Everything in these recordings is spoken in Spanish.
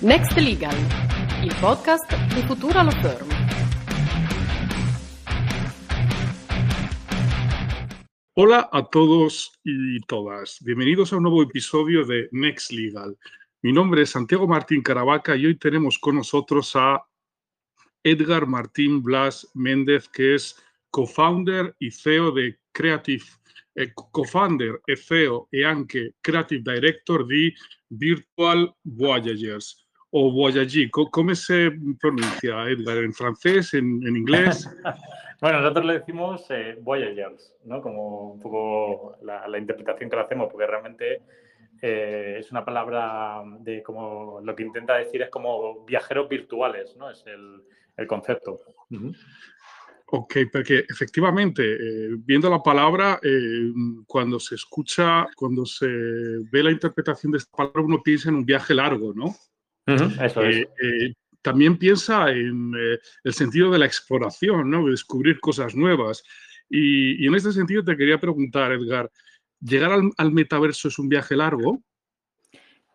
Next Legal, il podcast di Futura Law Firm. Hola a todos y todas. Bienvenidos a un nuevo episodio de Next Legal. Mi nombre es Santiago Martín Caravaca y hoy tenemos con nosotros a Edgar Martín Blas Méndez, que es co-founder y CEO de Creative, eh, co-founder e CEO e anche Creative Director di Virtual Voyagers o Voyagers. ¿Cómo se pronuncia, Edgar? ¿En francés? ¿En, en inglés? bueno, nosotros le decimos eh, Voyagers, ¿no? Como un poco la, la, interpretación que le hacemos, porque realmente eh, es una palabra de como lo que intenta decir es como viajeros virtuales, ¿no? Es el, el concepto. Uh -huh. Ok, porque efectivamente, eh, viendo la palabra, eh, cuando se escucha, cuando se ve la interpretación de esta palabra, uno piensa en un viaje largo, ¿no? Uh -huh, eso es. Eh, también piensa en el sentido de la exploración, ¿no? De descubrir cosas nuevas. Y, y, en este sentido te quería preguntar, Edgar, ¿llegar al, al metaverso es un viaje largo?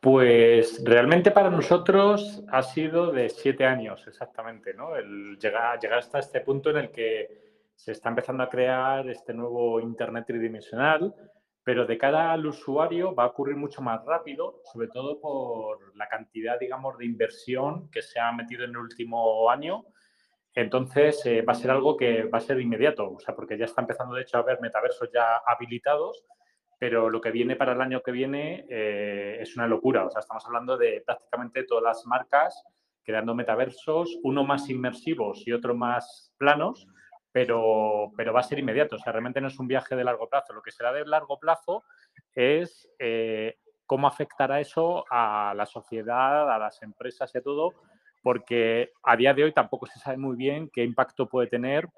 Pues realmente para nosotros ha sido de siete años exactamente, ¿no? El llegar, llegar hasta este punto en el que se está empezando a crear este nuevo Internet tridimensional, pero de cara al usuario va a ocurrir mucho más rápido, sobre todo por la cantidad, digamos, de inversión que se ha metido en el último año. Entonces eh, va a ser algo que va a ser inmediato, o sea, porque ya está empezando de hecho a haber metaversos ya habilitados pero lo que viene para el año que viene eh, es una locura. O sea, estamos hablando de prácticamente todas las marcas creando metaversos, uno más inmersivos y otro más planos, pero, pero va a ser inmediato. O sea, realmente no es un viaje de largo plazo. Lo que será de largo plazo es eh, cómo afectará eso a la sociedad, a las empresas y a todo, porque a día de hoy tampoco se sabe muy bien qué impacto puede tener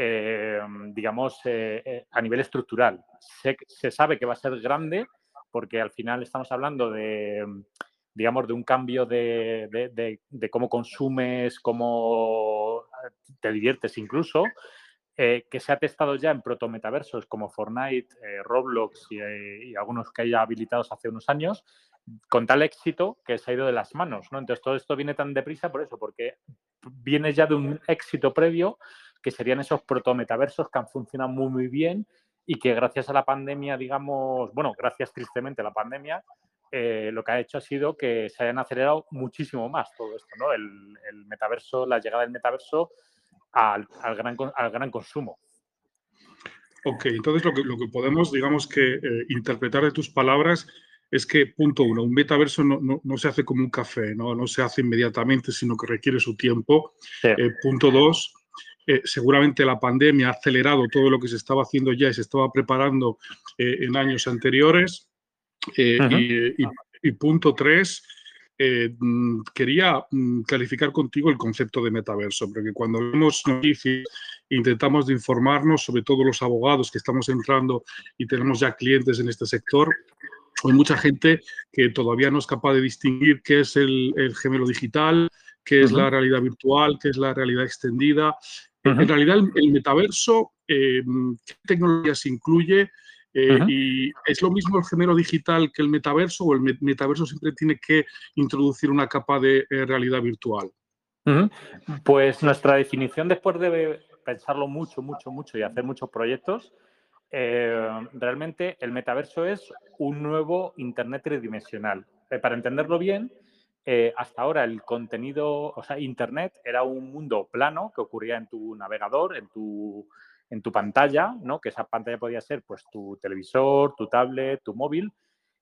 eh, digamos, eh, a nivel estructural. Se, se, sabe que va a ser grande porque al final estamos hablando de, digamos, de un cambio de, de, cómo consumes, cómo te diviertes incluso, eh, que se ha testado ya en protometaversos como Fortnite, eh, Roblox y, y, algunos que haya habilitados hace unos años, con tal éxito que se ha ido de las manos. ¿no? Entonces todo esto viene tan deprisa por eso, porque viene ya de un éxito previo que serían esos protometaversos que han funcionado muy, muy bien y que gracias a la pandemia, digamos, bueno, gracias tristemente a la pandemia, eh, lo que ha hecho ha sido que se hayan acelerado muchísimo más todo esto, ¿no? El, el metaverso, la llegada del metaverso al, al, gran, al gran consumo. Ok, entonces lo que, lo que podemos, digamos que, eh, interpretar de tus palabras es que, punto uno, un metaverso no, no, no, se hace como un café, ¿no? no se hace inmediatamente, sino que requiere su tiempo. Sí. Eh, punto dos, eh, seguramente la pandemia ha acelerado todo lo que se estaba haciendo ya y se estaba preparando eh, en años anteriores. Eh, uh -huh. y, y, y, punto tres, mm, quería mm, clarificar contigo el concepto de metaverso, porque cuando vemos noticias intentamos de informarnos, sobre todo los abogados que estamos entrando y tenemos ya clientes en este sector, hay mucha gente que todavía no es capaz de distinguir qué es el, el gemelo digital, qué es uh -huh. la realidad virtual, qué es la realidad extendida. Uh -huh. En realidad, el, el metaverso, eh, ¿qué tecnologías incluye? Eh, uh -huh. ¿Y es lo mismo el gemelo digital que el metaverso o el metaverso siempre tiene que introducir una capa de eh, realidad virtual? Pues nuestra definición, después de pensarlo mucho, mucho, mucho y hacer muchos proyectos, eh, realmente el metaverso es un nuevo Internet tridimensional. Para entenderlo bien, eh, hasta ahora el contenido, o sea, Internet era un mundo plano que ocurría en tu navegador, en tu, en tu pantalla, ¿no? Que esa pantalla podía ser pues tu televisor, tu tablet, tu móvil,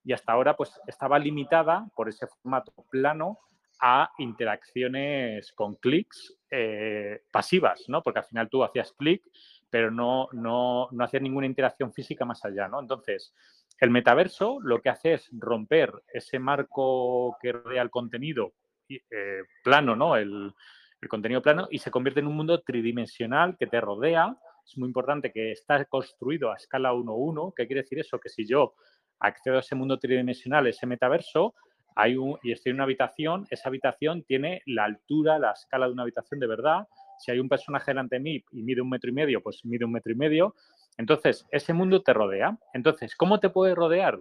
y hasta ahora pues estaba limitada por ese formato plano a interacciones con clics eh, pasivas, ¿no? Porque al final tú hacías clic, pero no, no, no hacías ninguna interacción física más allá, ¿no? Entonces, el metaverso lo que hace es romper ese marco que rodea el contenido eh, plano, ¿no? El, el, contenido plano y se convierte en un mundo tridimensional que te rodea. Es muy importante que está construido a escala 1-1. ¿Qué quiere decir eso? Que si yo accedo a ese mundo tridimensional, ese metaverso, hay y estoy en una habitación, esa habitación tiene la altura, la escala de una habitación de verdad. Si hay un personaje delante de mí y mide un metro y medio, pues mide un metro y medio. Entonces, ese mundo te rodea. Entonces, ¿cómo te puede rodear?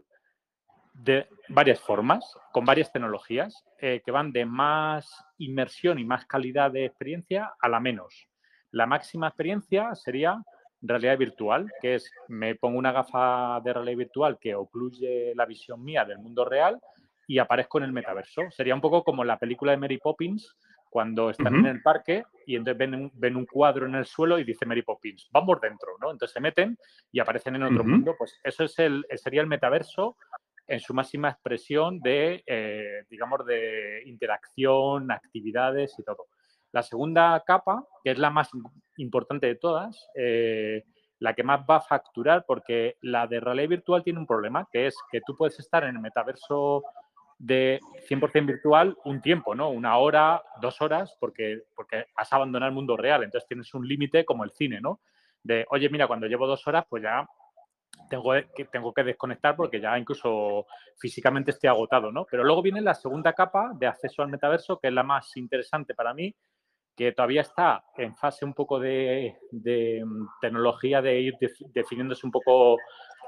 de varias formas, con varias tecnologías, eh, que van de más inmersión y más calidad de experiencia a la menos. La máxima experiencia sería realidad virtual, que es me pongo una gafa de realidad virtual que ocluye la visión mía del mundo real y aparezco en el metaverso. Sería un poco como la película de Mary Poppins, cuando están en el parque y entonces ven un, ven un, cuadro en el suelo y dice Mary Poppins, vamos dentro, ¿no? Entonces se meten y aparecen en otro mundo. Pues eso es el, sería el metaverso en su máxima expresión de, eh, digamos, de interacción, actividades y todo. La segunda capa, que es la más importante de todas, eh, la que más va a facturar, porque la de realidad virtual tiene un problema, que es que tú puedes estar en el metaverso de 100% virtual un tiempo, ¿no? Una hora, dos horas, porque, porque has abandonado el mundo real. Entonces tienes un límite como el cine, ¿no? De, oye, mira, cuando llevo dos horas, pues ya tengo que, tengo que desconectar porque ya incluso físicamente estoy agotado, ¿no? Pero luego viene la segunda capa de acceso al metaverso, que es la más interesante para mí, que todavía está en fase un poco de, mm, tecnología, de ir definiéndose un poco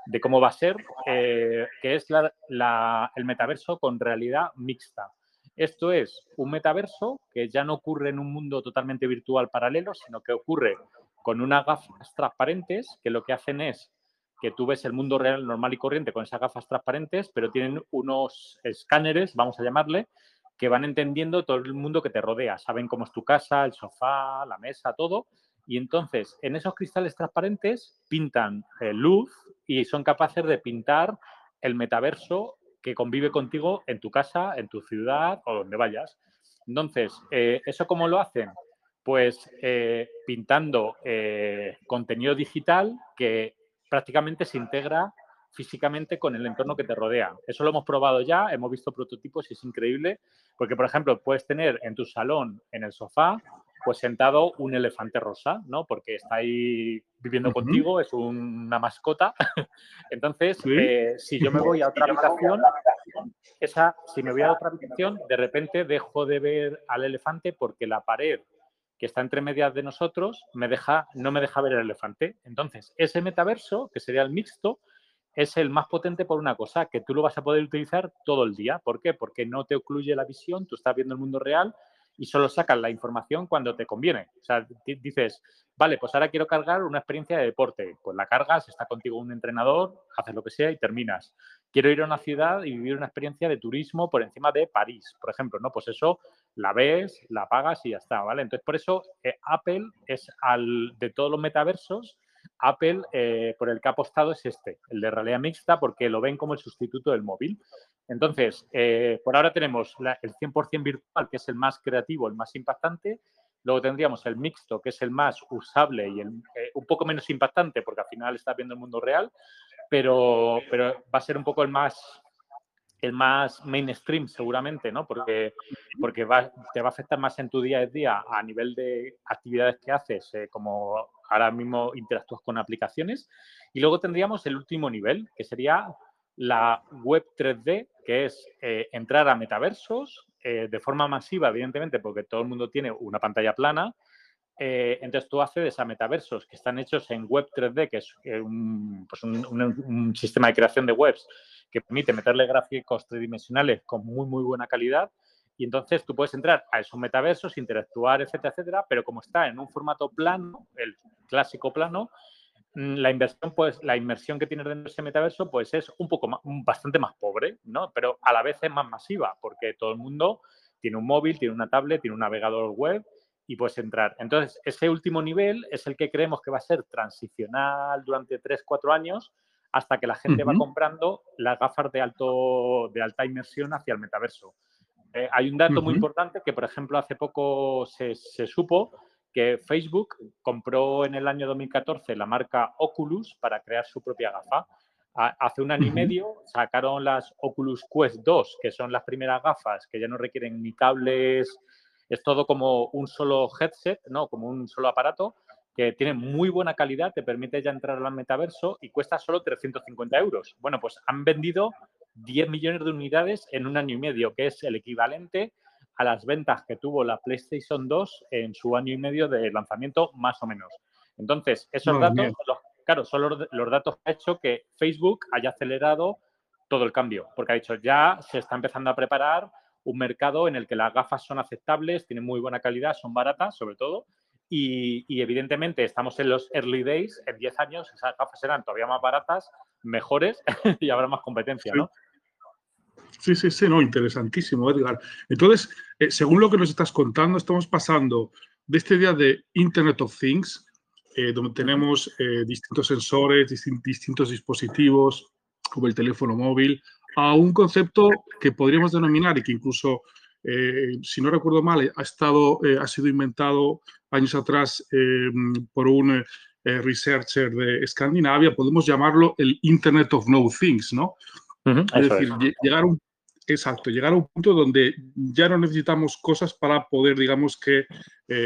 de cómo va a ser, eh, que es el metaverso con realidad mixta. Esto es un metaverso que ya no ocurre en un mundo totalmente virtual paralelo, sino que ocurre con unas gafas transparentes que lo que hacen es que tú ves el mundo real normal y corriente con esas gafas transparentes, pero tienen unos escáneres, vamos a llamarle, que van entendiendo todo el mundo que te rodea. Saben cómo es tu casa, el sofá, la mesa, todo. Y entonces, en esos cristales transparentes pintan eh, luz y son capaces de pintar el metaverso que convive contigo en tu casa, en tu ciudad o donde vayas. Entonces, eh, ¿eso cómo lo hacen? Pues eh, pintando contenido digital que prácticamente se integra físicamente con el entorno que te rodea. Eso lo hemos probado ya, hemos visto prototipos y es increíble, porque, por ejemplo, puedes tener en tu salón, en el sofá, pues sentado un elefante rosa, ¿no? Porque está ahí viviendo contigo, es una mascota. Entonces, eh, si yo me voy a otra habitación, esa, si me voy a otra habitación, de repente dejo de ver al elefante porque la pared que está entre medias de nosotros me deja, no me deja ver el elefante. Entonces, ese metaverso, que sería el mixto, es el más potente por una cosa, que tú lo vas a poder utilizar todo el día. ¿Por qué? Porque no te ocluye la visión, tú estás viendo el mundo real y solo sacas la información cuando te conviene. O sea, dices, vale, pues ahora quiero cargar una experiencia de deporte. Pues la cargas, está contigo un entrenador, haces lo que sea y terminas. Quiero ir a una ciudad y vivir una experiencia de turismo por encima de París, por ejemplo, ¿no? Pues eso la ves, la pagas y ya está, ¿vale? Entonces, por eso eh, Apple es al de todos los metaversos Apple, eh, por el que ha apostado es este, el de realidad mixta, porque lo ven como el sustituto del móvil. Entonces, eh, por ahora tenemos el 100% virtual, que es el más creativo, el más impactante. Luego tendríamos el mixto, que es el más usable y el, eh, un poco menos impactante, porque al final está viendo el mundo real, pero, pero va a ser un poco el más el más mainstream seguramente, ¿no? Porque, porque te va a afectar más en tu día a día a nivel de actividades que haces, como ahora mismo interactúas con aplicaciones. Y luego tendríamos el último nivel, que sería la web 3D, que es eh, entrar a metaversos eh, de forma masiva, evidentemente, porque todo el mundo tiene una pantalla plana. Eh, entonces tú accedes a metaversos que están hechos en web 3D, que es pues un, sistema de creación de webs que permite meterle gráficos tridimensionales con muy, muy buena calidad y entonces tú puedes entrar a esos metaversos, interactuar, etcétera, etcétera, pero como está en un formato plano, el clásico plano, mm, la inversión, pues, la inmersión que tienes dentro de ese metaverso, pues es un poco más, bastante más pobre, ¿no? Pero a la vez es más masiva, porque todo el mundo tiene un móvil, tiene una tablet, tiene un navegador web y puedes entrar. Entonces, ese último nivel es el que creemos que va a ser transicional durante 3, 4 años hasta que la gente va comprando las gafas de, alto, de alta inmersión hacia el metaverso. Eh, hay un dato muy importante que, por ejemplo, hace poco se, supo que Facebook compró en el año 2014 la marca Oculus para crear su propia gafa. hace un año y medio sacaron las Oculus Quest 2, que son las primeras gafas que ya no requieren ni cables, es todo como un solo headset, ¿no? como un solo aparato, que tiene muy buena calidad, te permite ya entrar al metaverso y cuesta solo 350 euros. Bueno, pues han vendido 10 millones de unidades en un año y medio, que es el equivalente a las ventas que tuvo la PlayStation 2 en su año y medio de lanzamiento, más o menos. Entonces, esos datos, claro, son los, datos que ha hecho que Facebook haya acelerado todo el cambio, porque ha dicho ya se está empezando a preparar un mercado en el que las gafas son aceptables, tienen muy buena calidad, son baratas sobre todo, y, evidentemente estamos en los early days, en 10 años esas gafas serán todavía más baratas, mejores y habrá más competencia, ¿no? Sí, sí, sí, no, interesantísimo, Edgar. Entonces, eh, según lo que nos estás contando, estamos pasando de este día de Internet of Things, eh, donde tenemos eh, distintos sensores, distintos dispositivos, como el teléfono móvil, a un concepto que podríamos denominar y que incluso, si no recuerdo mal, ha, estado, ha sido inventado años atrás por un researcher de Escandinavia, podemos llamarlo el Internet of No Things, ¿no? Es decir, llegar un, exacto, llegar a un punto donde ya no necesitamos cosas para poder, digamos que, eh,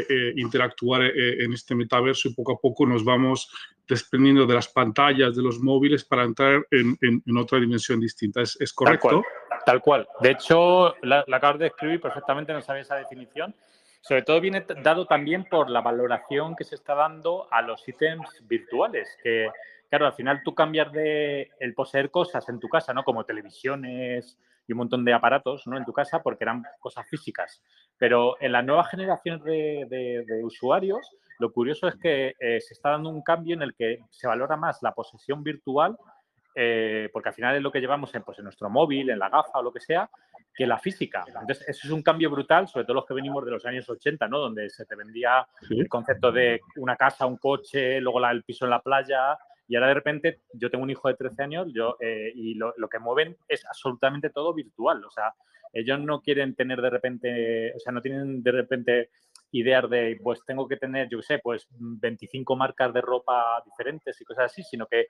eh, interactuar eh, en este metaverso y poco a poco nos vamos desprendiendo de las pantallas, de los móviles para entrar en, otra dimensión distinta. ¿Es, es correcto? Tal cual, De hecho, la, la acabas de escribir perfectamente, no sabía esa definición. Sobre todo viene dado también por la valoración que se está dando a los ítems virtuales, que claro, al final tú cambias de el poseer cosas en tu casa, ¿no? Como televisiones y un montón de aparatos, ¿no? En tu casa, porque eran cosas físicas. Pero en la nueva generación de, usuarios, lo curioso es que eh, se está dando un cambio en el que se valora más la posesión virtual, eh, porque al final es lo que llevamos en, pues, en nuestro móvil, en la gafa o lo que sea, que la física. Entonces, eso es un cambio brutal, sobre todo los que venimos de los años 80, ¿no? Donde se te vendía el concepto de una casa, un coche, luego la, el piso en la playa, y ahora de repente yo tengo un hijo de 13 años yo, eh, y lo, que mueven es absolutamente todo virtual. O sea, ellos no quieren tener de repente, o sea, no tienen de repente ideas de, pues tengo que tener, yo qué sé, pues 25 marcas de ropa diferentes y cosas así, sino que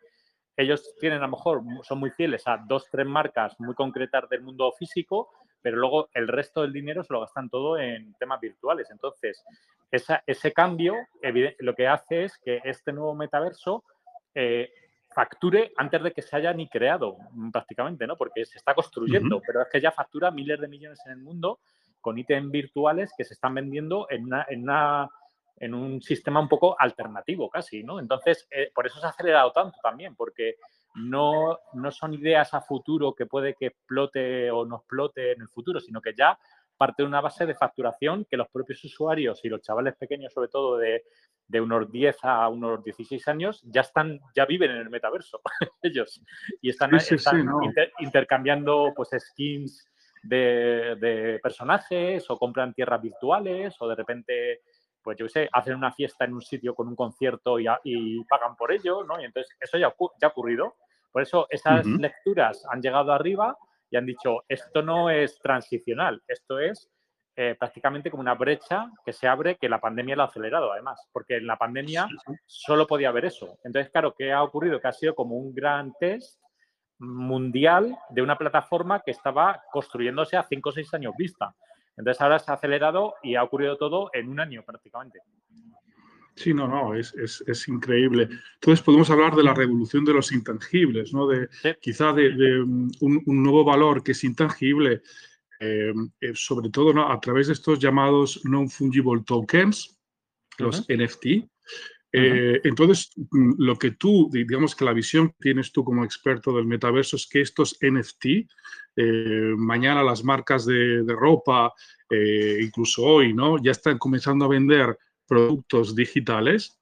ellos tienen a lo mejor, son muy fieles a dos, tres marcas muy concretas del mundo físico, pero luego el resto del dinero se lo gastan todo en temas virtuales. Entonces, ese cambio lo que hace es que este nuevo metaverso eh, facture antes de que se haya ni creado mm, prácticamente, ¿no? Porque se está construyendo, pero es que ya factura miles de millones en el mundo con ítems virtuales que se están vendiendo en, una, en, una, en un sistema un poco alternativo casi, ¿no? Entonces, eh, por eso se ha acelerado tanto también, porque no, no son ideas a futuro que puede que explote o no explote en el futuro, sino que ya parte de una base de facturación que los propios usuarios y los chavales pequeños, sobre todo de, de unos 10 a unos 16 años, ya están, ya viven en el metaverso ellos y están, intercambiando pues skins de, personajes o compran tierras virtuales o de repente pues yo sé, hacen una fiesta en un sitio con un concierto y, y pagan por ello, ¿no? Y entonces eso ya, ya ha ocurrido. Por eso esas lecturas han llegado arriba y han dicho, esto no es transicional, esto es eh, prácticamente como una brecha que se abre que la pandemia lo ha acelerado además, porque en la pandemia solo podía haber eso. Entonces, claro, ¿qué ha ocurrido? Que ha sido como un gran test mundial de una plataforma que estaba construyéndose a cinco o seis años vista. Entonces ahora se ha acelerado y ha ocurrido todo en un año prácticamente. Sí, no, no, es, es, increíble. Entonces podemos hablar de la revolución de los intangibles, ¿no? De, Quizá de, un, un, nuevo valor que es intangible, eh, eh, sobre todo a través de estos llamados non-fungible tokens, los NFT. Eh, entonces, mm, lo que tú, digamos que la visión que tienes tú como experto del metaverso es que estos NFT, mañana las marcas de, de ropa, incluso hoy, ¿no? Ya están comenzando a vender productos digitales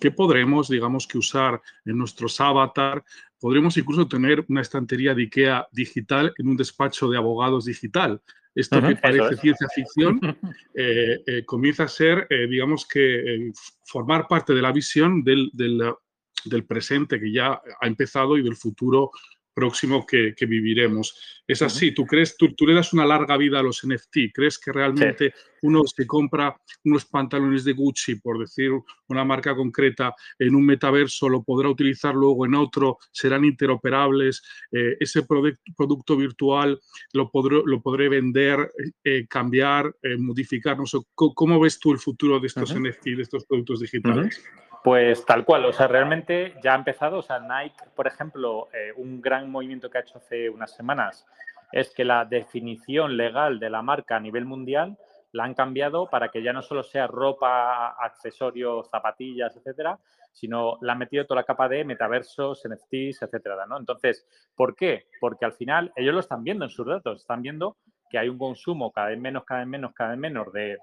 que podremos, digamos, que usar en nuestros avatar. Podremos incluso tener una estantería de IKEA digital en un despacho de abogados digital. Esto que parece ciencia ficción eh, eh, comienza a ser, eh, digamos que, formar parte de la visión del, del, presente que ya ha empezado y del futuro próximo que, viviremos. Es así, ¿tú crees, tú, le das una larga vida a los NFT? ¿Crees que realmente uno se compra unos pantalones de Gucci, por decir una marca concreta, en un metaverso, lo podrá utilizar luego en otro, serán interoperables, eh, ese producto virtual lo podré, lo podré vender, eh, cambiar, eh, modificar? No sé, ¿cómo, ves tú el futuro de estos NFT, de estos productos digitales? Pues tal cual, o sea, realmente ya ha empezado, o sea, Nike, por ejemplo, eh, un gran movimiento que ha hecho hace unas semanas es que la definición legal de la marca a nivel mundial la han cambiado para que ya no solo sea ropa, accesorios, zapatillas, etcétera, sino la han metido toda la capa de metaversos, NFTs, etcétera, ¿no? Entonces, ¿por qué? Porque al final ellos lo están viendo en sus datos, están viendo que hay un consumo cada vez menos, cada vez menos, cada vez menos de,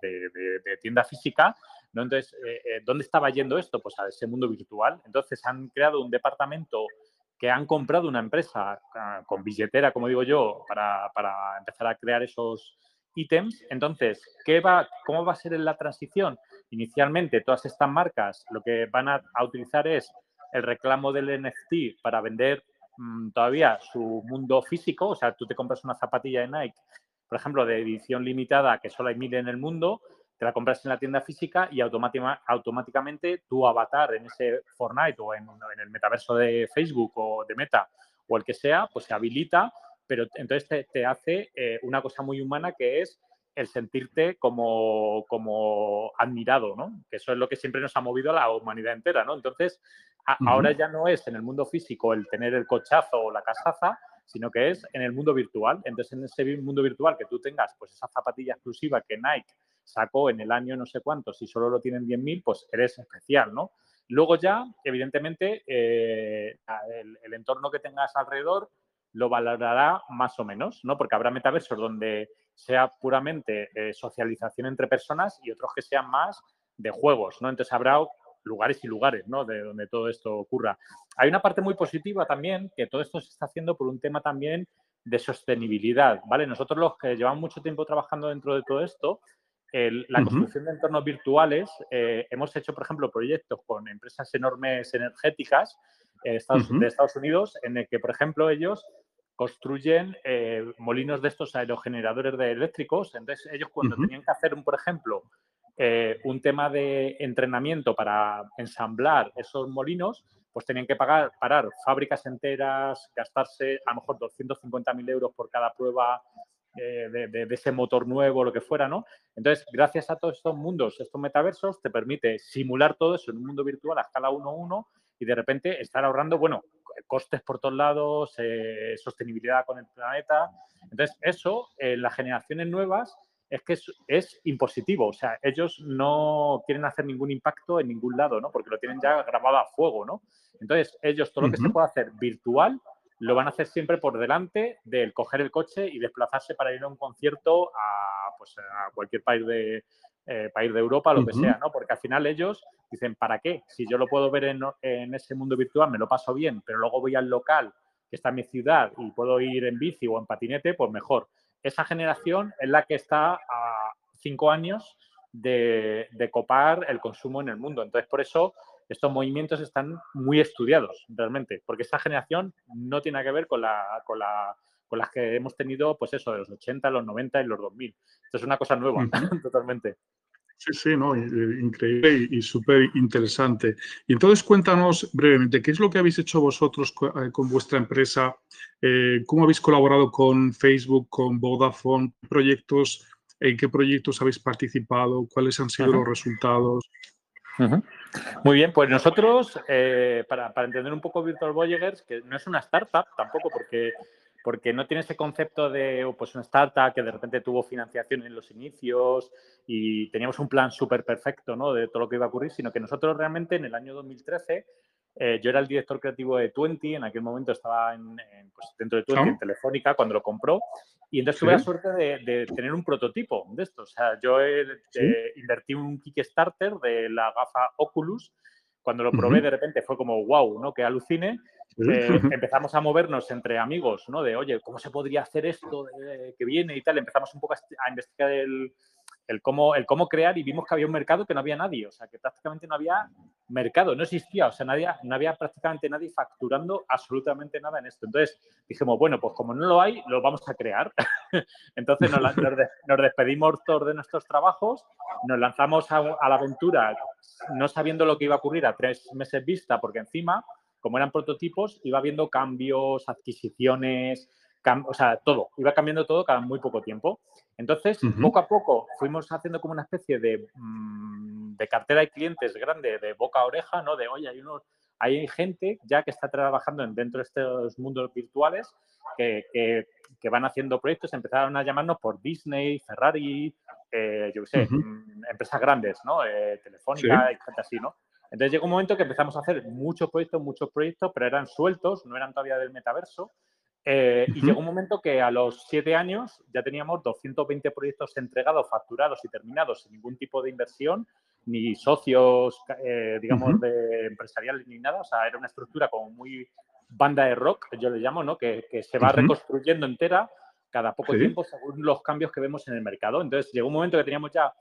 tienda física, ¿no? Entonces, eh, eh, ¿dónde estaba yendo esto? Pues a ese mundo virtual. Entonces, han creado un departamento que han comprado una empresa ah, con billetera, como digo yo, para, empezar a crear esos, ítems. Entonces, ¿qué va, ¿cómo va a ser la transición? Inicialmente, todas estas marcas lo que van a, utilizar es el reclamo del NFT para vender mm, todavía su mundo físico. O sea, tú te compras una zapatilla de Nike, por ejemplo, de edición limitada, que solo hay mil en el mundo, te la compras en la tienda física y automáticamente tu avatar en ese Fortnite o en, en el metaverso de Facebook o de Meta o el que sea, pues se habilita pero entonces te, hace eh, una cosa muy humana que es el sentirte como, como admirado, ¿no? Que eso es lo que siempre nos ha movido a la humanidad entera, ¿no? Entonces, ahora ya no es en el mundo físico el tener el cochazo o la casaza, sino que es en el mundo virtual. Entonces, en ese mundo virtual que tú tengas, pues esa zapatilla exclusiva que Nike sacó en el año no sé cuánto, si solo lo tienen 10.000, pues eres especial, ¿no? Luego ya, evidentemente, eh, el entorno que tengas alrededor lo valorará más o menos, ¿no? Porque habrá metaversos donde sea puramente eh, socialización entre personas y otros que sean más de juegos, ¿no? Entonces habrá lugares y lugares, ¿no? De donde todo esto ocurra. Hay una parte muy positiva también, que todo esto se está haciendo por un tema también de sostenibilidad, ¿vale? Nosotros los que llevamos mucho tiempo trabajando dentro de todo esto, la construcción de entornos virtuales, eh, hemos hecho, por ejemplo, proyectos con empresas enormes energéticas eh, de Estados Unidos, en el que, por ejemplo, ellos construyen eh, molinos de estos aerogeneradores de eléctricos. Entonces, ellos cuando tenían que hacer, un, por ejemplo, un tema de entrenamiento para ensamblar esos molinos, pues tenían que pagar, parar fábricas enteras, gastarse a lo mejor 250.000 euros por cada prueba eh, de, ese motor nuevo, lo que fuera, ¿no? Entonces, gracias a todos estos mundos, estos metaversos, te permite simular todo eso en un mundo virtual a escala 1-1 y de repente estar ahorrando, bueno, costes por todos lados, eh, sostenibilidad con el planeta. Entonces, eso, en las generaciones nuevas, es que es, impositivo. O sea, ellos no quieren hacer ningún impacto en ningún lado, ¿no? Porque lo tienen ya grabado a fuego, ¿no? Entonces, ellos todo lo que se puede hacer virtual lo van a hacer siempre por delante del coger el coche y desplazarse para ir a un concierto a, pues, a cualquier país de, eh, país de Europa, lo que sea, ¿no? Porque al final ellos dicen, ¿para qué? Si yo lo puedo ver en, ese mundo virtual, me lo paso bien, pero luego voy al local que está en mi ciudad y puedo ir en bici o en patinete, pues mejor. Esa generación es la que está a cinco años de, copar el consumo en el mundo. Entonces, por eso estos movimientos están muy estudiados realmente, porque esta generación no tiene que ver con, la, con, la, con las que hemos tenido, pues eso, de los 80, los 90 y los 2000. Esto es una cosa nueva, totalmente. Sí, sí, no, increíble y, súper interesante. Y entonces cuéntanos brevemente, ¿qué es lo que habéis hecho vosotros con, eh, vuestra empresa? Eh, ¿Cómo habéis colaborado con Facebook, con Vodafone? ¿Proyectos, ¿En qué proyectos habéis participado? ¿Cuáles han sido los resultados? Muy bien, pues nosotros, eh, para, para, entender un poco Virtual Voyagers, que no es una startup tampoco, porque porque no tiene ese concepto de oh, pues una startup que de repente tuvo financiación en los inicios y teníamos un plan súper perfecto ¿no? de todo lo que iba a ocurrir, sino que nosotros realmente en el año 2013, eh, yo era el director creativo de Twenty, en aquel momento estaba en, pues, dentro de Twenty, en Telefónica, cuando lo compró, y entonces tuve la suerte de, tener un prototipo de esto. O sea, yo eh, invertí un Kickstarter de la gafa Oculus, cuando lo probé de repente fue como, wow, ¿no? Que alucine. Eh, empezamos a movernos entre amigos, ¿no? De, oye, ¿cómo se podría hacer esto que viene y tal? Empezamos un poco a, investigar el, el, cómo, el cómo crear y vimos que había un mercado que no había nadie, o sea, que prácticamente no había mercado, no existía, o sea, nadie, no había prácticamente nadie facturando absolutamente nada en esto. Entonces dijimos, bueno, pues como no lo hay, lo vamos a crear. Entonces nos, nos, despedimos todos de nuestros trabajos, nos lanzamos a, a la aventura no sabiendo lo que iba a ocurrir a tres meses vista, porque encima como eran prototipos, iba habiendo cambios, adquisiciones, o sea, todo, iba cambiando todo cada muy poco tiempo. Entonces, poco a poco fuimos haciendo como una especie de, mm, de, cartera de clientes grande, de boca a oreja, ¿no? De, oye, hay unos, hay gente ya que está trabajando dentro de estos mundos virtuales que, que, que van haciendo proyectos, empezaron a llamarnos por Disney, Ferrari, eh, yo qué sé, mm, empresas grandes, ¿no? Eh, telefónica y gente así, ¿no? Entonces llegó un momento que empezamos a hacer muchos proyectos, muchos proyectos, pero eran sueltos, no eran todavía del metaverso. Eh, y llegó un momento que a los siete años ya teníamos 220 proyectos entregados, facturados y terminados sin ningún tipo de inversión, ni socios, eh, digamos, de empresariales ni nada. O sea, era una estructura como muy banda de rock, yo le llamo, ¿no? Que, se va reconstruyendo entera cada poco tiempo según los cambios que vemos en el mercado. Entonces llegó un momento que teníamos ya,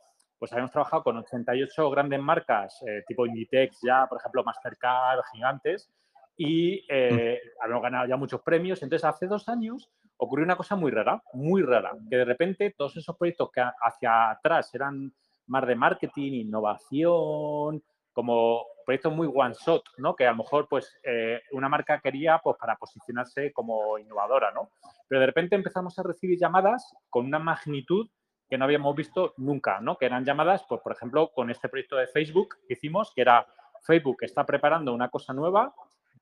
pues habíamos trabajado con 88 grandes marcas, eh, tipo Inditex ya, por ejemplo, Mastercard, gigantes, y eh, habíamos ganado ya muchos premios. Entonces, hace dos años ocurrió una cosa muy rara, muy rara, que de repente todos esos proyectos que hacia atrás eran más de marketing, innovación, como proyectos muy one shot, ¿no? Que a lo mejor, pues, eh, una marca quería, pues, para posicionarse como innovadora, ¿no? Pero de repente empezamos a recibir llamadas con una magnitud que no habíamos visto nunca, ¿no? Que eran llamadas, pues, por ejemplo, con este proyecto de Facebook que hicimos, que era Facebook está preparando una cosa nueva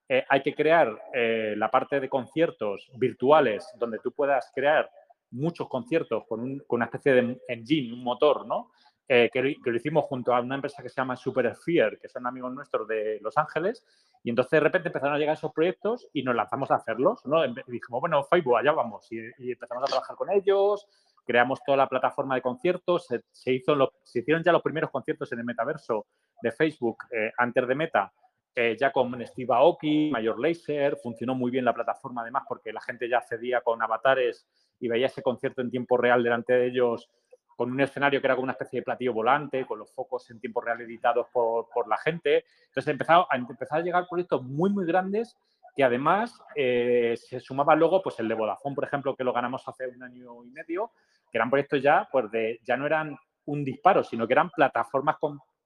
eh, hay que crear eh, la parte de conciertos virtuales donde tú puedas crear muchos conciertos con, una especie de engine, un motor, ¿no? Eh, que, lo hicimos junto a una empresa que se llama Supersphere, que son amigos nuestros de Los Ángeles, y entonces de repente empezaron a llegar esos proyectos y nos lanzamos a hacerlos, ¿no? Dijimos, bueno, Facebook, allá vamos, y, empezamos a trabajar con ellos, creamos toda la plataforma de conciertos, se, hizo se hicieron ya los primeros conciertos en el metaverso de Facebook antes de Meta, eh, ya con Steve Aoki, Mayor Laser, funcionó muy bien la plataforma además porque la gente ya accedía con avatares y veía ese concierto en tiempo real delante de ellos con un escenario que era como una especie de platillo volante, con los focos en tiempo real editados por, la gente. Entonces empezado a, empezar a llegar proyectos muy, muy grandes que además eh, se sumaba luego pues el de Vodafone, por ejemplo, que lo ganamos hace un año y medio, que eran proyectos ya, pues de, ya no eran un disparo, sino que eran plataformas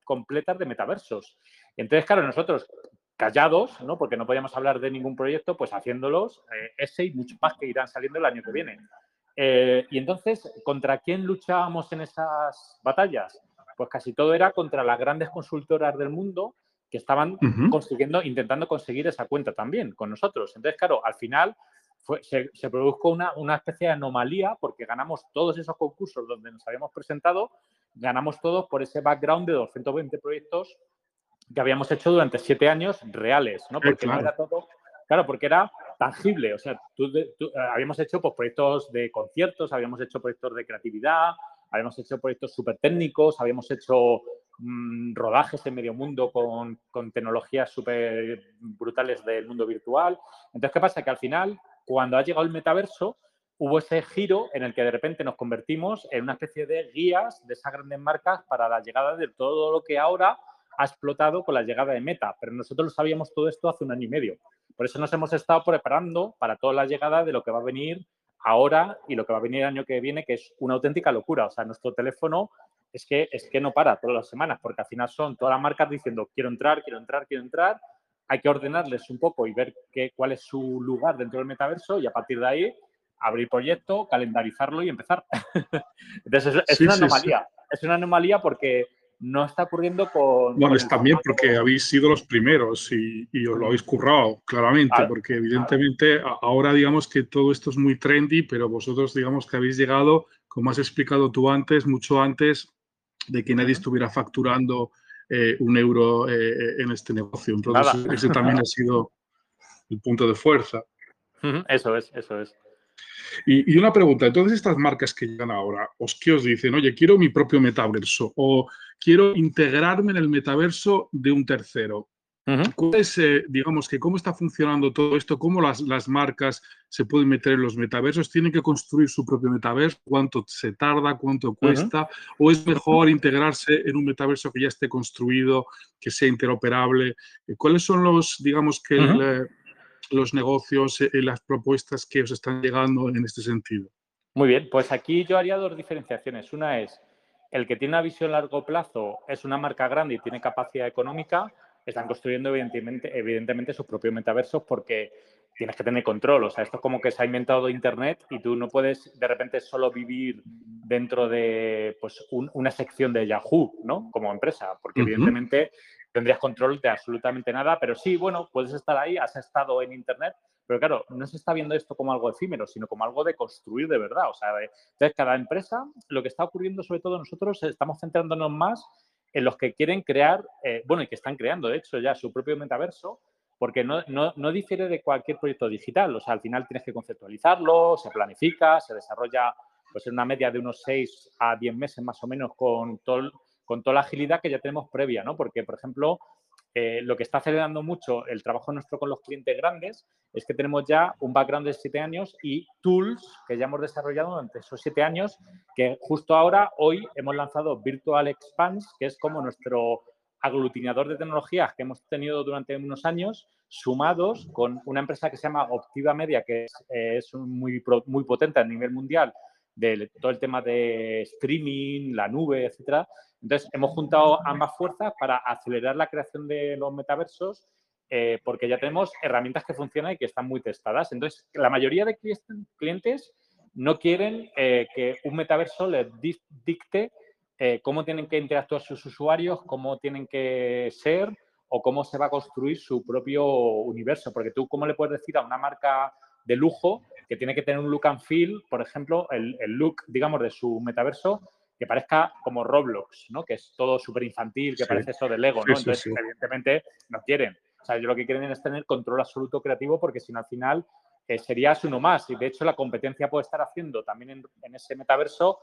completas de metaversos. Entonces, claro, nosotros callados, ¿no? porque no podíamos hablar de ningún proyecto, pues haciéndolos eh, ese y mucho más que irán saliendo el año que viene. Eh, y entonces, ¿contra quién luchábamos en esas batallas? Pues casi todo era contra las grandes consultoras del mundo que estaban consiguiendo, intentando conseguir esa cuenta también con nosotros. Entonces, claro, al final se, se, produjo una, una, especie de anomalía porque ganamos todos esos concursos donde nos habíamos presentado, ganamos todos por ese background de 220 proyectos que habíamos hecho durante siete años reales, ¿no? Porque no era todo, claro, porque era tangible, o sea, tú, habíamos hecho pues, proyectos de conciertos, habíamos hecho proyectos de creatividad, habíamos hecho proyectos súper técnicos, habíamos hecho mm, rodajes en medio mundo con, con tecnologías súper brutales del mundo virtual. Entonces, ¿qué pasa? Que al final, cuando ha llegado el metaverso, hubo ese giro en el que de repente nos convertimos en una especie de guías de esas grandes marcas para la llegada de todo lo que ahora ha explotado con la llegada de Meta, pero nosotros lo sabíamos todo esto hace un año y medio. Por eso nos hemos estado preparando para toda la llegada de lo que va a venir ahora y lo que va a venir el año que viene, que es una auténtica locura. O sea, nuestro teléfono es que, es que no para todas las semanas, porque al final son todas las marcas diciendo quiero entrar, quiero entrar, quiero entrar. Hay que ordenarles un poco y ver qué, cuál es su lugar dentro del metaverso y a partir de ahí abrir proyecto, calendarizarlo y empezar. Entonces es, una anomalía. Es una anomalía porque no está ocurriendo con... Bueno, es también porque habéis sido los primeros y, os lo habéis currado, claramente, porque evidentemente ahora digamos que todo esto es muy trendy, pero vosotros digamos que habéis llegado, como has explicado tú antes, mucho antes de que nadie estuviera facturando eh, un euro eh, en este negocio. Entonces, ese también ha sido el punto de fuerza. Eso es, eso es. Y, una pregunta, entonces estas marcas que llegan ahora, ¿os qué os dicen? Oye, quiero mi propio metaverso o quiero integrarme en el metaverso de un tercero. ¿Cuál es, eh, digamos, que cómo está funcionando todo esto? ¿Cómo las, las, marcas se pueden meter en los metaversos? ¿Tienen que construir su propio metaverso? ¿Cuánto se tarda? ¿Cuánto cuesta? ¿O es mejor integrarse en un metaverso que ya esté construido, que sea interoperable? ¿Cuáles son los, digamos, que los negocios y las propuestas que os están llegando en este sentido? Muy bien, pues aquí yo haría dos diferenciaciones. Una es el que tiene una visión a largo plazo, es una marca grande y tiene capacidad económica, están construyendo evidentemente, evidentemente sus propios metaversos porque tienes que tener control. O sea, esto es como que se ha inventado Internet y tú no puedes de repente solo vivir dentro de pues, una sección de Yahoo, ¿no? Como empresa, porque evidentemente tendrías control de absolutamente nada, pero sí, bueno, puedes estar ahí, has estado en Internet, Pero claro, no se está viendo esto como algo efímero, sino como algo de construir de verdad. O sea, entonces cada empresa, lo que está ocurriendo sobre todo nosotros, estamos centrándonos más en los que quieren crear, eh, bueno, y que están creando, de hecho, ya su propio metaverso, porque no, no, no, difiere de cualquier proyecto digital. O sea, al final tienes que conceptualizarlo, se planifica, se desarrolla pues en una media de unos 6 a 10 meses más o menos con, todo, con toda la agilidad que ya tenemos previa, ¿no? Porque, por ejemplo, eh, lo que está acelerando mucho el trabajo nuestro con los clientes grandes es que tenemos ya un background de siete años y tools que ya hemos desarrollado durante esos siete años, que justo ahora, hoy, hemos lanzado Virtual Expanse, que es como nuestro aglutinador de tecnologías que hemos tenido durante unos años, sumados con una empresa que se llama Optiva Media, que es, eh, es muy, muy potente a nivel mundial de todo el tema de streaming, la nube, etcétera. Entonces, hemos juntado ambas fuerzas para acelerar la creación de los metaversos eh, porque ya tenemos herramientas que funcionan y que están muy testadas. Entonces, la mayoría de clientes no quieren eh, que un metaverso les dicte eh, cómo tienen que interactuar sus usuarios, cómo tienen que ser o cómo se va a construir su propio universo. Porque tú, ¿cómo le puedes decir a una marca de lujo que tiene que tener un look and feel, por ejemplo, el, look, digamos, de su metaverso que parezca como Roblox, ¿no? Que es todo súper infantil, que parece eso de Lego, ¿no? Entonces, evidentemente, no quieren. O sea, yo lo que quieren es tener control absoluto creativo porque si no, al final eh, serías uno más. Y de hecho, la competencia puede estar haciendo también en, ese metaverso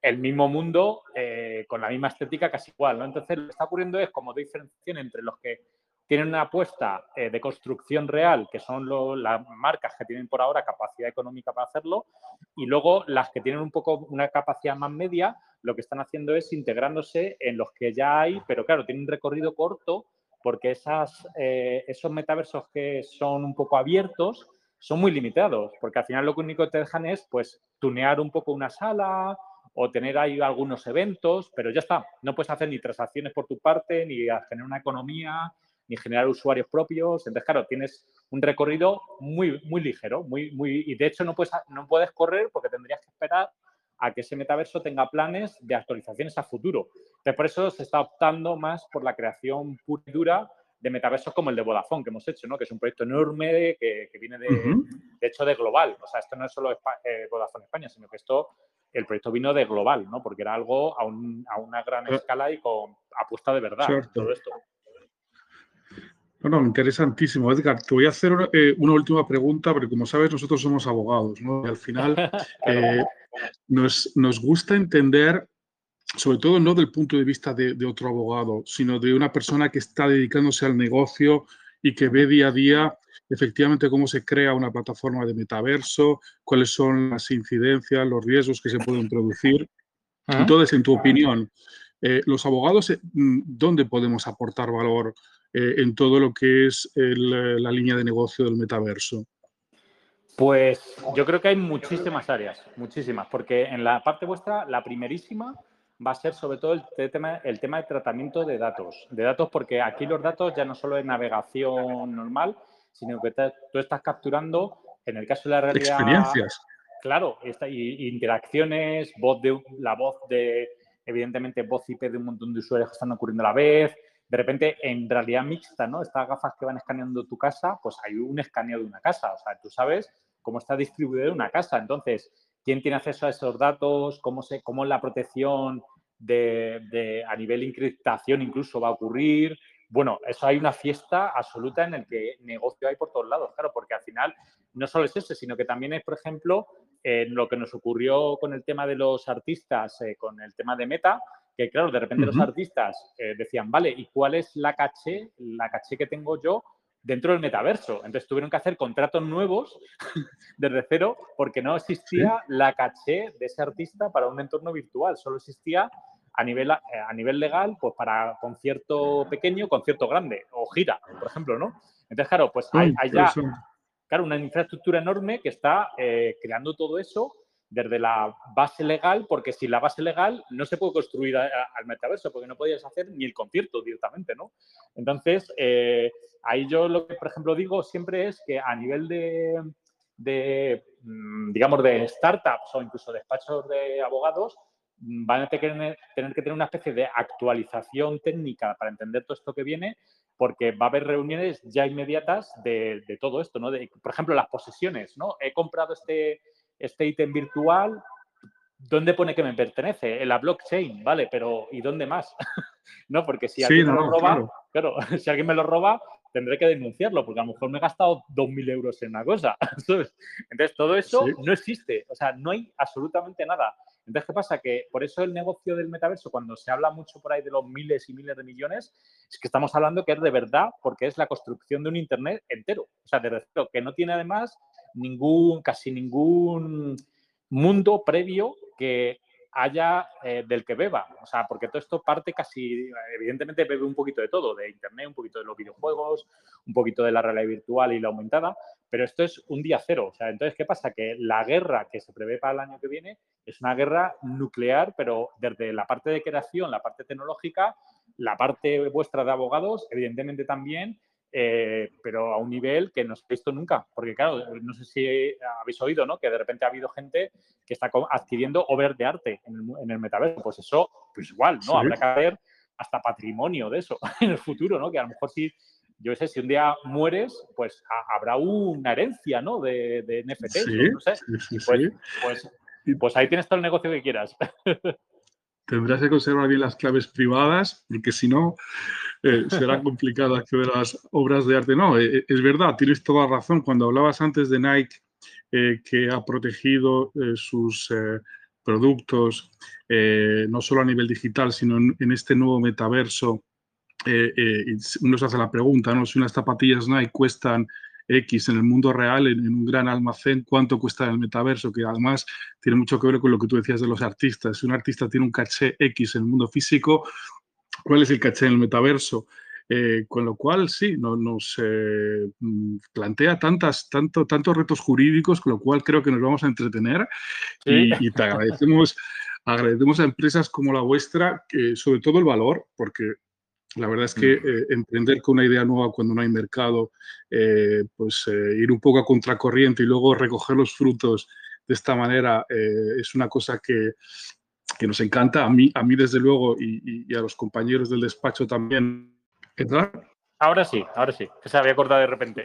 el mismo mundo eh, con la misma estética casi igual, ¿no? Entonces, lo que está ocurriendo es como diferenciación entre los que tienen una apuesta eh, de construcción real, que son las marcas que tienen por ahora capacidad económica para hacerlo, y luego las que tienen un poco una capacidad más media, lo que están haciendo es integrándose en los que ya hay, pero claro, tienen un recorrido corto porque esas, eh, esos metaversos que son un poco abiertos son muy limitados, porque al final lo único que te dejan es pues tunear un poco una sala o tener ahí algunos eventos, pero ya está, no puedes hacer ni transacciones por tu parte, ni tener una economía, ni generar usuarios propios. Entonces, claro, tienes un recorrido muy, muy ligero, muy, muy, y de hecho no puedes, no puedes correr porque tendrías que esperar a que ese metaverso tenga planes de actualizaciones a futuro. Entonces, por eso se está optando más por la creación pura y dura de metaversos como el de Vodafone que hemos hecho, ¿no? que es un proyecto enorme que, viene de, de, hecho de global. O sea, esto no es solo eh, Vodafone España, sino que esto, el proyecto vino de global, ¿no? porque era algo a, una gran escala y con apuesta de verdad. Todo esto. No, no, interesantísimo. Edgar, te voy a hacer eh, una, última pregunta, porque como sabes, nosotros somos abogados, ¿no? Y al final eh, nos, gusta entender, sobre todo no del punto de vista de, otro abogado, sino de una persona que está dedicándose al negocio y que ve día a día efectivamente cómo se crea una plataforma de metaverso, cuáles son las incidencias, los riesgos que se pueden producir. Entonces, en tu opinión, eh, los abogados, ¿dónde podemos aportar valor? Eh, en todo lo que es eh, la línea de negocio del metaverso? Pues yo creo que hay muchísimas áreas, muchísimas, porque en la parte vuestra, la primerísima va a ser sobre todo el tema, el tema de tratamiento de datos. De datos porque aquí los datos ya no solo es navegación normal, sino que tú estás capturando, en el caso de la realidad... Experiencias. Claro, y, interacciones, voz de, la voz de, evidentemente, voz IP de un montón de usuarios que están ocurriendo a la vez, de repente en realidad mixta, ¿no? Estas gafas que van escaneando tu casa, pues hay un escaneo de una casa, o sea, tú sabes cómo está distribuida una casa, entonces, quién tiene acceso a esos datos, cómo, se, cómo la protección de, a nivel de encriptación incluso va a ocurrir. Bueno, eso hay una fiesta absoluta en el que negocio hay por todos lados, claro, porque al final no solo es ese, sino que también es, por ejemplo, en lo que nos ocurrió con el tema de los artistas, eh, con el tema de Meta, que claro, de repente los artistas eh, decían, vale, ¿y cuál es la caché, la caché que tengo yo dentro del metaverso? Entonces tuvieron que hacer contratos nuevos desde cero porque no existía la caché de ese artista para un entorno virtual, solo existía a nivel, eh, a nivel legal, pues para concierto pequeño, concierto grande o gira, por ejemplo, ¿no? Entonces, claro, pues hay, ya claro, una infraestructura enorme que está eh, creando todo eso desde la base legal, porque sin la base legal no se puede construir al metaverso, porque no podías hacer ni el concierto directamente, ¿no? Entonces, eh, ahí yo lo que, por ejemplo, digo siempre es que a nivel de, mm, digamos, de startups o incluso despachos de abogados, van a tener, tener que tener una especie de actualización técnica para entender todo esto que viene, porque va a haber reuniones ya inmediatas de, todo esto, ¿no? Por ejemplo, las posesiones, ¿no? He comprado este, este ítem virtual, ¿dónde pone que me pertenece? En la blockchain, ¿vale? Pero ¿y dónde más? no, porque si alguien me lo roba, claro. si alguien me lo roba, tendré que denunciarlo, porque a lo mejor me he gastado 2.000 euros en una cosa. Entonces, todo eso no existe, o sea, no hay absolutamente nada. Entonces, ¿qué pasa? Que por eso el negocio del metaverso, cuando se habla mucho por ahí de los miles y miles de millones, es que estamos hablando que es de verdad, porque es la construcción de un Internet entero. O sea, de que no tiene además ningún, casi ningún mundo previo que haya eh, del que beba. O sea, porque todo esto parte casi, evidentemente bebe un poquito de todo, de Internet, un poquito de los videojuegos, un poquito de la realidad virtual y la aumentada, pero esto es un día cero. O sea, entonces, ¿qué pasa? Que la guerra que se prevé para el año que viene es una guerra nuclear, pero desde la parte de creación, la parte tecnológica, la parte vuestra de abogados, evidentemente también, eh, pero a un nivel que no se ha visto nunca. Porque, claro, no sé si habéis oído, ¿no? Que de repente ha habido gente que está adquiriendo obras de arte en el, metaverso. Pues eso, pues igual, ¿no? Habrá que haber hasta patrimonio de eso en el futuro, ¿no? Que a lo mejor si, yo sé, si un día mueres, pues habrá una herencia, ¿no? De, de NFT, no sé. Pues, pues, pues ahí tienes todo el negocio que quieras. Tendrás que conservar bien las claves privadas, porque si no, eh, será complicado acceder a las obras de arte. No, eh, es verdad, tienes toda razón. Cuando hablabas antes de Nike, eh, que ha protegido sus productos, no solo a nivel digital, sino en, este nuevo metaverso, uno se hace la pregunta, ¿no? Si unas zapatillas Nike cuestan X en el mundo real, en, un gran almacén, cuánto cuesta en el metaverso, que además tiene mucho que ver con lo que tú decías de los artistas. Si un artista tiene un caché X en el mundo físico, cuál es el caché en el metaverso. Eh, con lo cual, sí, nos eh, plantea tantas, tanto, tantos retos jurídicos, con lo cual creo que nos vamos a entretener y, te agradecemos, agradecemos a empresas como la vuestra, que, sobre todo el valor, porque la verdad es que mm. eh, emprender con una idea nueva cuando no hay mercado, pues ir un poco a contracorriente y luego recoger los frutos de esta manera es una cosa que, que nos encanta, a mí, a mí desde luego y, a los compañeros del despacho también. ¿Edgar? Ahora sí, ahora sí, que se había cortado de repente.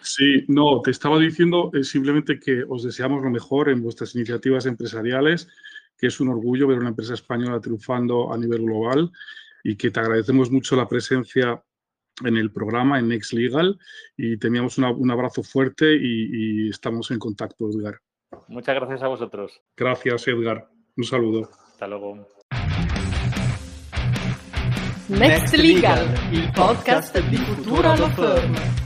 Sí, no, te estaba diciendo eh, simplemente que os deseamos lo mejor en vuestras iniciativas empresariales, que es un orgullo ver una empresa española triunfando a nivel global y que te agradecemos mucho la presencia en el programa, en Next Legal, y teníamos un abrazo fuerte y estamos en contacto, Edgar. Muchas gracias a vosotros. Gracias, Edgar. Un saludo. Hasta luego. Next Legal, il podcast di Futura Law Firm.